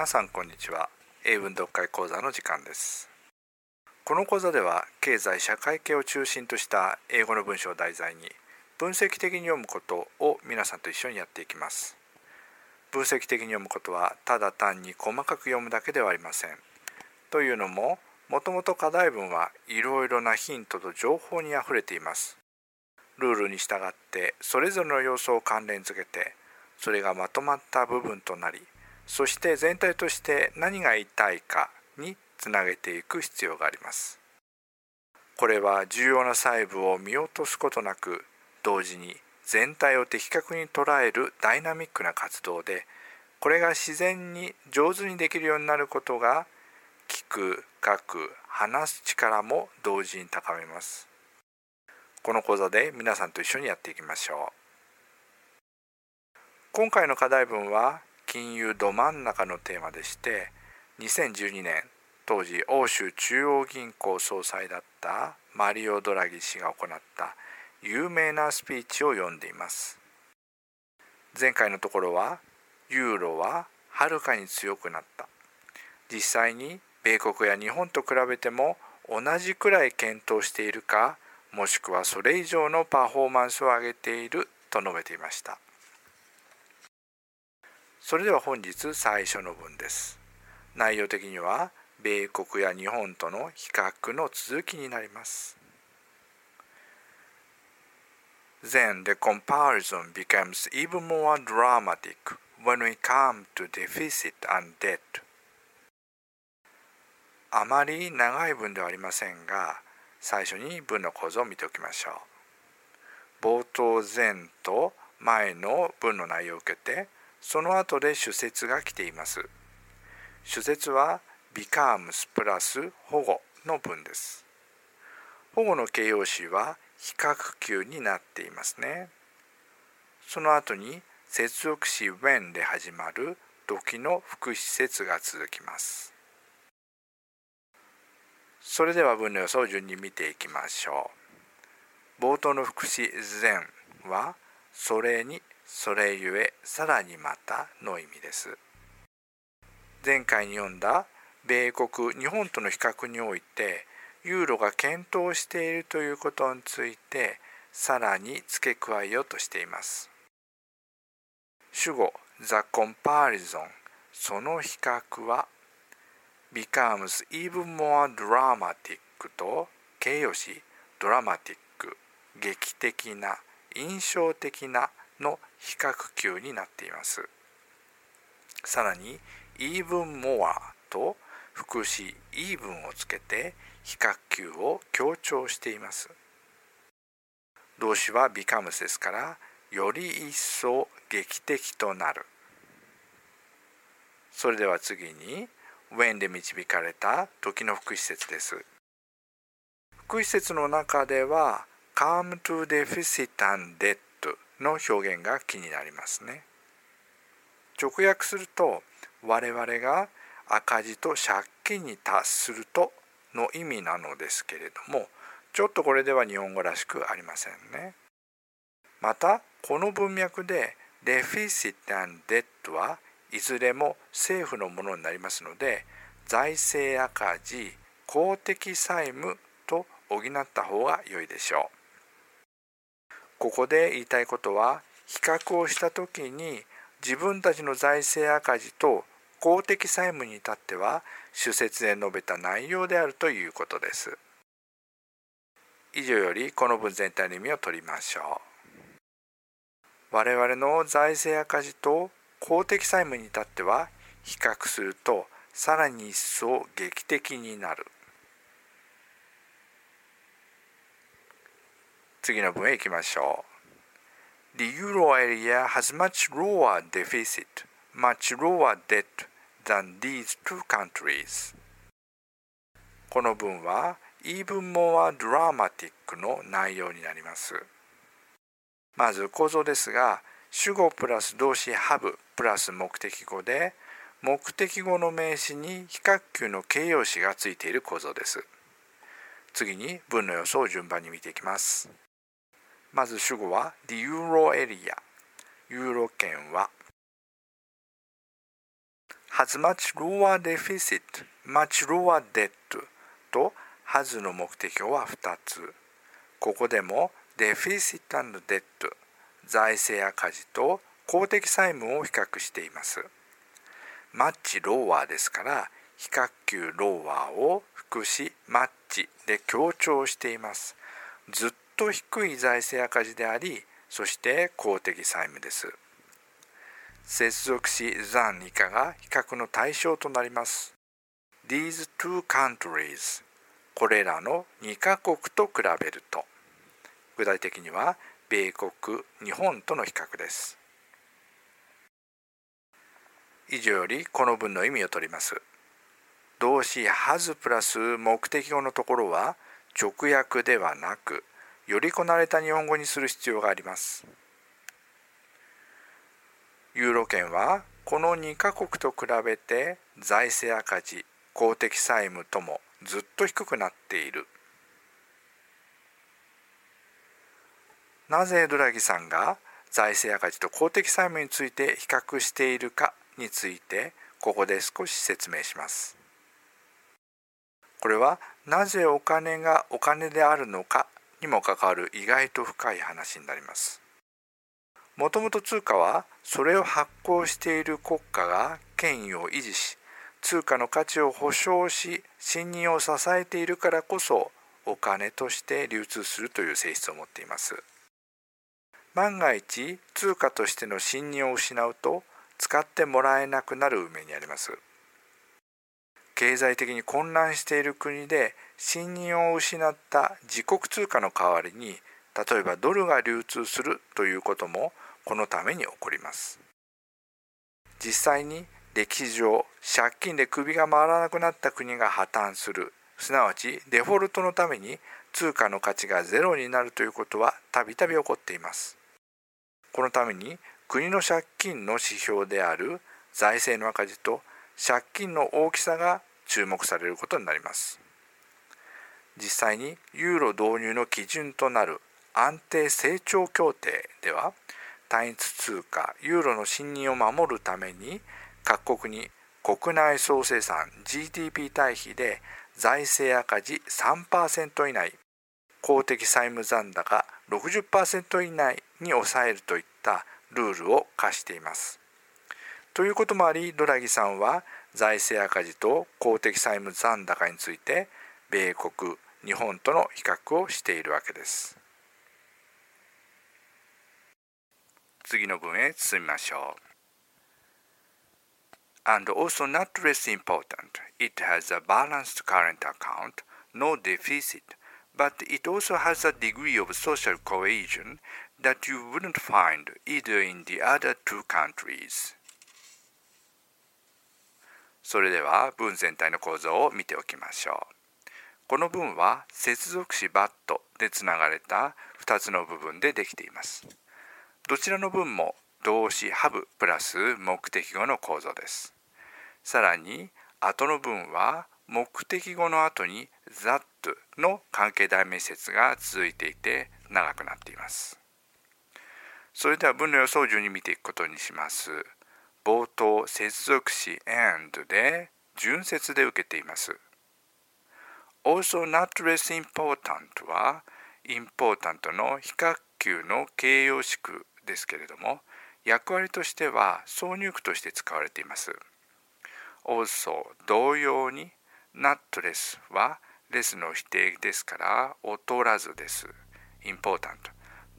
皆さんこんにちは。英文読解講座の時間です。この講座では経済社会系を中心とした英語の文章を題材に分析的に読むことを皆さんと一緒にやっていきます。分析的に読むことはただ単に細かく読むだけではありません。というのももともと課題文はいろいろなヒントと情報にあふれています。ルールに従ってそれぞれの要素を関連づけてそれがまとまった部分となりそして全体として何が言いたいかにつなげていく必要があります。これは重要な細部を見落とすことなく同時に全体を的確に捉えるダイナミックな活動でこれが自然に上手にできるようになることが聞く書く話す力も同時に高めます。この講座で皆さんと一緒にやっていきましょう。今回の課題文は金融ど真ん中のテーマでして2012年当時欧州中央銀行総裁だったマリオ・ドラギ氏が行った有名なスピーチを読んでいます。前回のところはユーロははるかに強くなった。実際に米国や日本と比べても同じくらい検討しているかもしくはそれ以上のパフォーマンスを上げていると述べていました。それでは本日最初の文です内容的には米国や日本との比較の続きになります。Then the comparison becomes even more dramatic when we come to deficit and debt. あまり長い文ではありませんが、最初に文の構造を見ておきましょう。冒頭前と前の文の内容を受けて、その後で主説が来ています。主説は becomes プラス保護の文です。保護の形容詞は比較級になっていますね。その後に接続詞 when で始まる時の副詞節が続きます。それでは文の予想を順に見ていきましょう。冒頭の副詞 then はそれにそれゆえさらにまたの意味です。前回に読んだ米国日本との比較においてユーロが検討しているということについてさらに付け加えようとしています主語 The comparison その比較は becomes even more dramatic と形容詞 dramatic 劇的な印象的なの比較級になっています。さらに even more と副詞 even をつけて比較級を強調しています。動詞は becomes ですからより一層劇的となる。それでは次に when で導かれた時の副詞節です。副詞節の中では come to deficit and debt の表現が気になりますね直訳すると我々が赤字と借金に達するとの意味なのですけれどもちょっとこれでは日本語らしくありませんね。またこの文脈でデフィシット and debt はいずれも政府のものになりますので財政赤字公的債務と補った方が良いでしょう。ここで言いたいことは比較をした時に自分たちの財政赤字と公的債務に至っては主説で述べた内容であるということです。以上よりこの文全体の意味を取りましょう。我々の財政赤字と公的債務に至っては比較するとさらに一層劇的になる。次の文へ行きましょう。The euro area has much lower deficit, much lower debt than these two countries この文は even more dramatic の内容になりますまず構造ですが主語プラス動詞 have プラス目的語で目的語の名詞に比較級の形容詞がついている構造です次に文の予想を順番に見ていきますまず主語は The Euro Area ユーロ圏は has much lower deficit, much lower debt と has の目的語は2つ。ここでも deficit and debt 財政赤字と公的債務を比較しています。マッチローワーですから比較級ローワーを副詞マッチで強調しています。ずっと低い財政赤字であり、そして公的債務です。接続詞残以下が比較の対象となります。These two countries これらの2カ国と比べると具体的には米国日本との比較です以上よりこの文の意味を取ります動詞 has プラス目的語のところは直訳ではなくよりこなれた日本語にする必要があります。ユーロ圏はこの2カ国と比べて財政赤字公的債務ともずっと低くなっている。なぜドラギさんが財政赤字と公的債務について比較しているかについてここで少し説明します。これはなぜお金がお金であるのかにも関わる意外と深い話になります。もともと通貨はそれを発行している国家が権威を維持し通貨の価値を保証し信任を支えているからこそお金として流通するという性質を持っています。万が一通貨としての信任を失うと使ってもらえなくなる運命にあります。経済的に混乱している国で信任を失った自国通貨の代わりに例えばドルが流通するということもこのために起こります。実際に歴史上借金で首が回らなくなった国が破綻する。すなわちデフォルトのために通貨の価値がゼロになるということはたびたび起こっています。このために国の借金の指標である財政の赤字と借金の大きさが注目されることになります実際にユーロ導入の基準となる安定成長協定では単一通貨ユーロの信任を守るために各国に国内総生産 GDP 対比で財政赤字3%以内公的債務残高60%以内に抑えるといったルールを課しています。ということもありドラギさんは財政赤字と公的債務残高について米国日本との比較をしているわけです。次の文へ進みましょう。and also not less important, it has a balanced current account, no deficit, but it also has a degree of social cohesion that you wouldn't find either in the other two countries. それでは文全体の構造を見ておきましょう。この文は接続詞バットでつながれた2つの部分でできています。どちらの文も動詞ハブプラス目的語の構造です。さらに後の文は目的語の後に that の関係代名詞が続いていて長くなっています。それでは文の予想順に見ていくことにします。冒頭接続詞 and で順接で受けています。also not less important は important の比較級の形容詞句ですけれども役割としては挿入句として使われています。also 同様に notless はレスの否定ですから劣らずです。important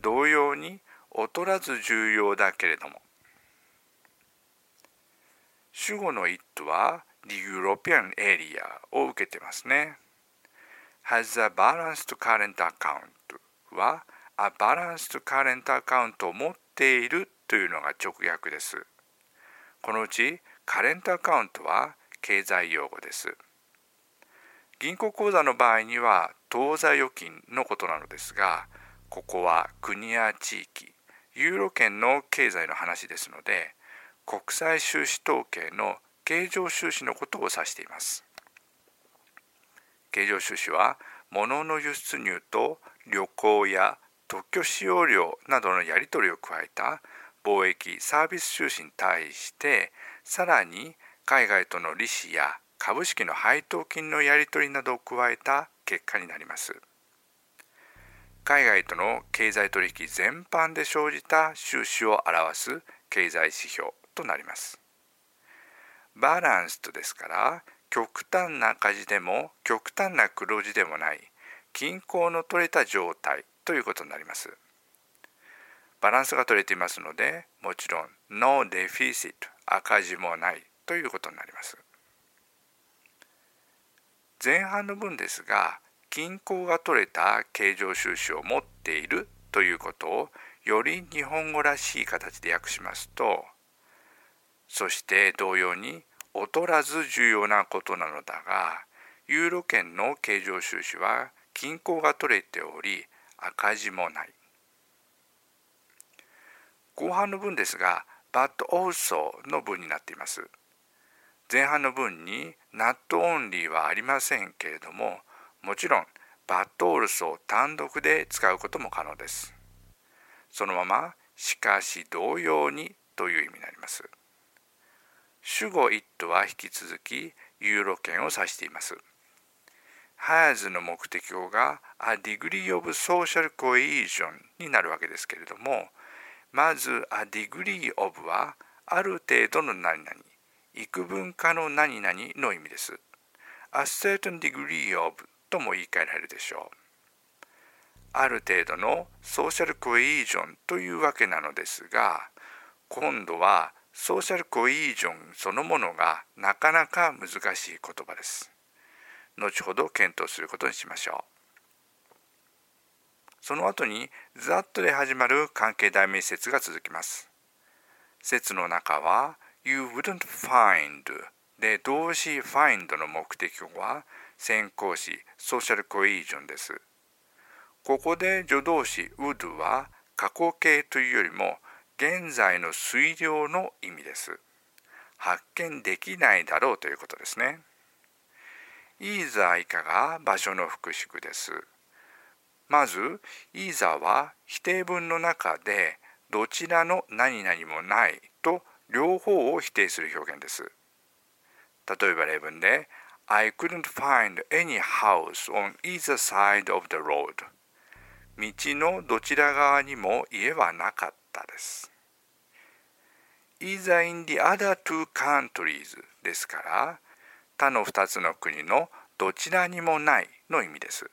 同様に劣らず重要だけれども主語の it は The European Area を受けてますね。has a balanced current account は a balanced current account を持っているというのが直訳です。このうちカレントアカウントは経済用語です。銀行口座の場合には当座預金のことなのですが、ここは国や地域、ユーロ圏の経済の話ですので、国際収支統計の経常収支のことを指しています。経常収支は物の輸出入と旅行や特許使用料などのやり取りを加えた貿易サービス収支に対してさらに海外との利子や株式の配当金のやり取りなどを加えた結果になります。海外との経済取引全般で生じた収支を表す経済指標となります。バランスとですから極端な赤字でも極端な黒字でもない均衡の取れた状態ということになります。バランスが取れていますのでもちろん No deficit 赤字もないということになります。前半の分ですが均衡が取れた経常収支を持っているということをより日本語らしい形で訳しますとそして同様に劣らず重要なことなのだがユーロ圏の経常収支は均衡が取れており赤字もない。後半の文ですが but also の文になっています。前半の文に not only はありませんけれどももちろん but also 単独で使うことも可能です。そのまましかし同様にという意味になります。主語 it は引き続きユーロ圏を指しています has の目的語が a degree of social cohesion になるわけですけれどもまず a degree of はある程度の何々幾分かの何々の意味です。a certain degree of とも言い換えられるでしょう。ある程度のソーシャルコイージョンというわけなのですが、今度はソーシャルコイージョンそのものがなかなか難しい言葉です。後ほど検討することにしましょう。その後に that で始まる関係代名説が続きます。説の中は You wouldn't find で動詞 find の目的語は先行詞ソーシャルコイージョンです。ここで助動詞 would は過去形というよりも現在の推量の意味です。発見できないだろうということですね。either 以下が場所の副詞です。まず either は否定文の中でどちらの何々もないと両方を否定する表現です。例えば例文で I couldn't find any house on either side of the road 道のどちら側にも家はなかったです。Either in the other two countries ですから他の2つの国のどちらにもないの意味です。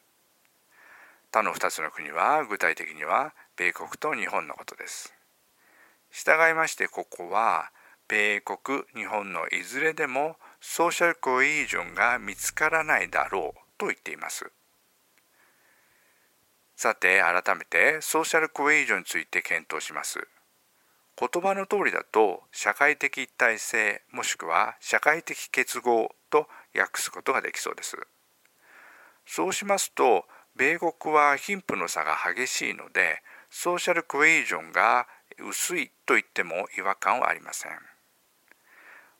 他の2つの国は具体的には米国と日本のことです。従いましてここは米国日本のいずれでもソーシャルコイージョンが見つからないだろうと言っていますさて改めてソーシャルコイージョンについて検討します言葉の通りだと社会的一体性もしくは社会的結合と訳すことができそうですそうしますと米国は貧富の差が激しいのでソーシャルコイジョンが薄いと言っても違和感はありません。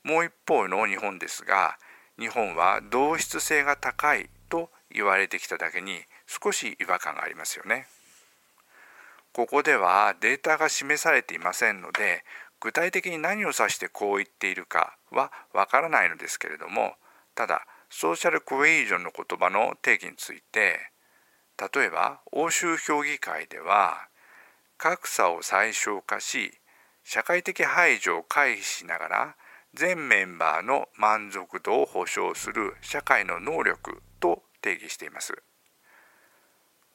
もう一方の日本ですが日本は同質性が高いと言われてきただけに少し違和感がありますよね。ここではデータが示されていませんので具体的に何を指してこう言っているかはわからないのですけれどもただソーシャルコエイジョンの言葉の定義について例えば欧州評議会では格差を最小化し社会的排除を回避しながら全メンバーの満足度を保障する社会の能力と定義しています。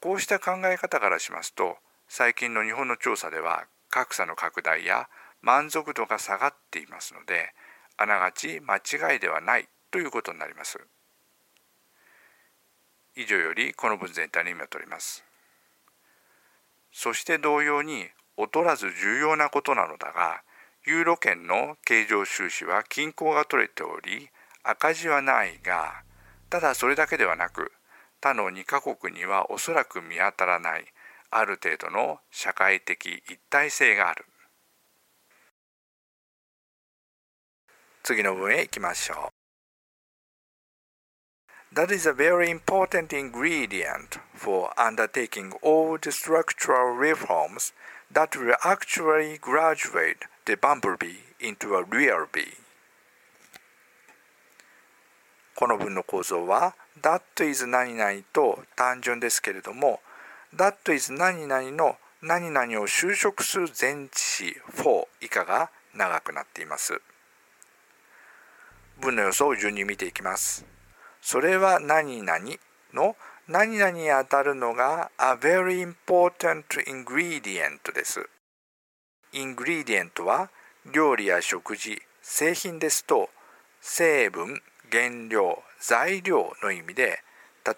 こうした考え方からしますと最近の日本の調査では格差の拡大や満足度が下がっていますのであながち間違いではないということになります。以上よりこの文全体の意味を取ります。そして同様に劣らず重要なことなのだがユーロ圏の経常収支は均衡が取れており赤字はないがただそれだけではなく他の2カ国にはおそらく見当たらないある程度の社会的一体性がある次の文へ行きましょう That is a very important ingredient for undertaking all the structural reforms that will actually graduate the bumblebee into a real bee この文の構造は That is 何々と単純ですけれども That is 何々の何々を修飾する前置詞 for 以下が長くなっています。文の予想を順に見ていきます。それは何々の何々に当たるのが a very important ingredient です。ingredient は料理や食事、製品ですと成分、原料、材料の意味で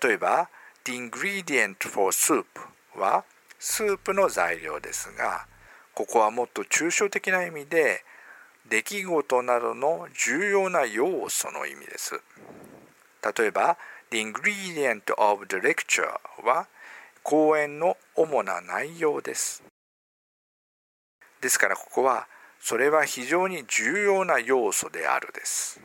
例えば The ingredient for soup はスープの材料ですがここはもっと抽象的な意味で出来事などの重要な要素の意味です。例えば The ingredient of the lecture は講演の主な内容です。ですからここはそれは非常に重要な要素であるです。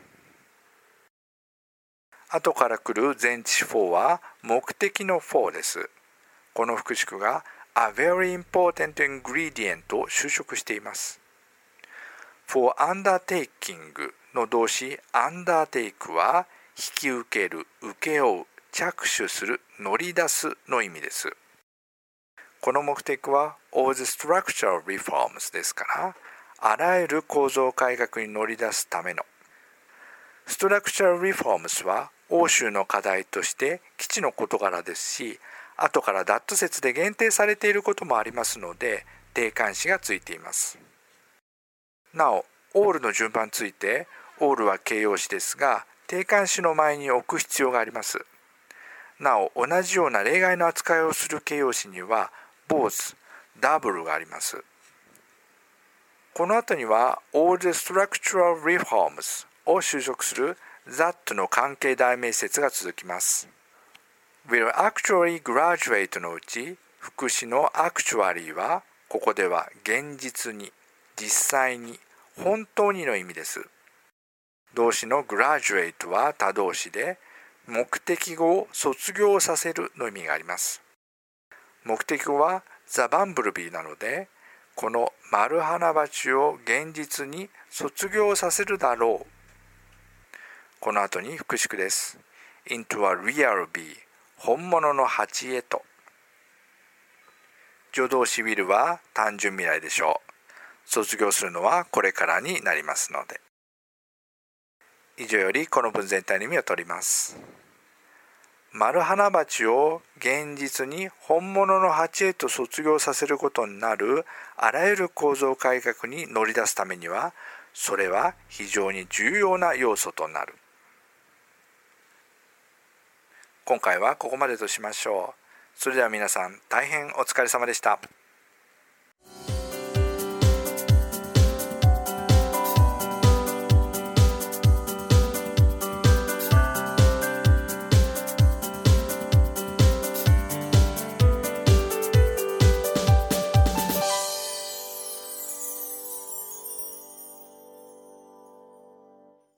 後から来る前置詞4は目的の4です。この副詞が a very important ingredient を修飾しています。for undertaking の動詞 undertake は引き受ける、請け負う、着手する、乗り出すの意味です。この目的は all the structural reforms ですから、あらゆる構造改革に乗り出すための。ストラクチャルリフォームスは欧州の課題として基地の事柄ですし後からダット説で限定されていることもありますので定冠詞がついています。なおオールの順番についてオールは形容詞ですが定冠詞の前に置く必要があります。なお同じような例外の扱いをする形容詞には both ダブルがあります。この後には all the structural reforms を修飾する that の関係代名説が続きます。will actually graduate のうち副詞の actually はここでは現実に実際に本当にの意味です。動詞の graduate は他動詞で目的語を卒業させるの意味があります。目的語は The Bumblebee なのでこの丸花鉢を現実に卒業させるだろうこの後に副詞です。into a real bee 本物の蜂へと助動詞 will は単純未来でしょう。卒業するのはこれからになりますので。以上よりこの文全体の意味を取ります。丸花鉢を現実に本物の鉢へと卒業させることになるあらゆる構造改革に乗り出すためにはそれは非常に重要な要素となる。今回はここまでとしましょう。それでは皆さん大変お疲れ様でした。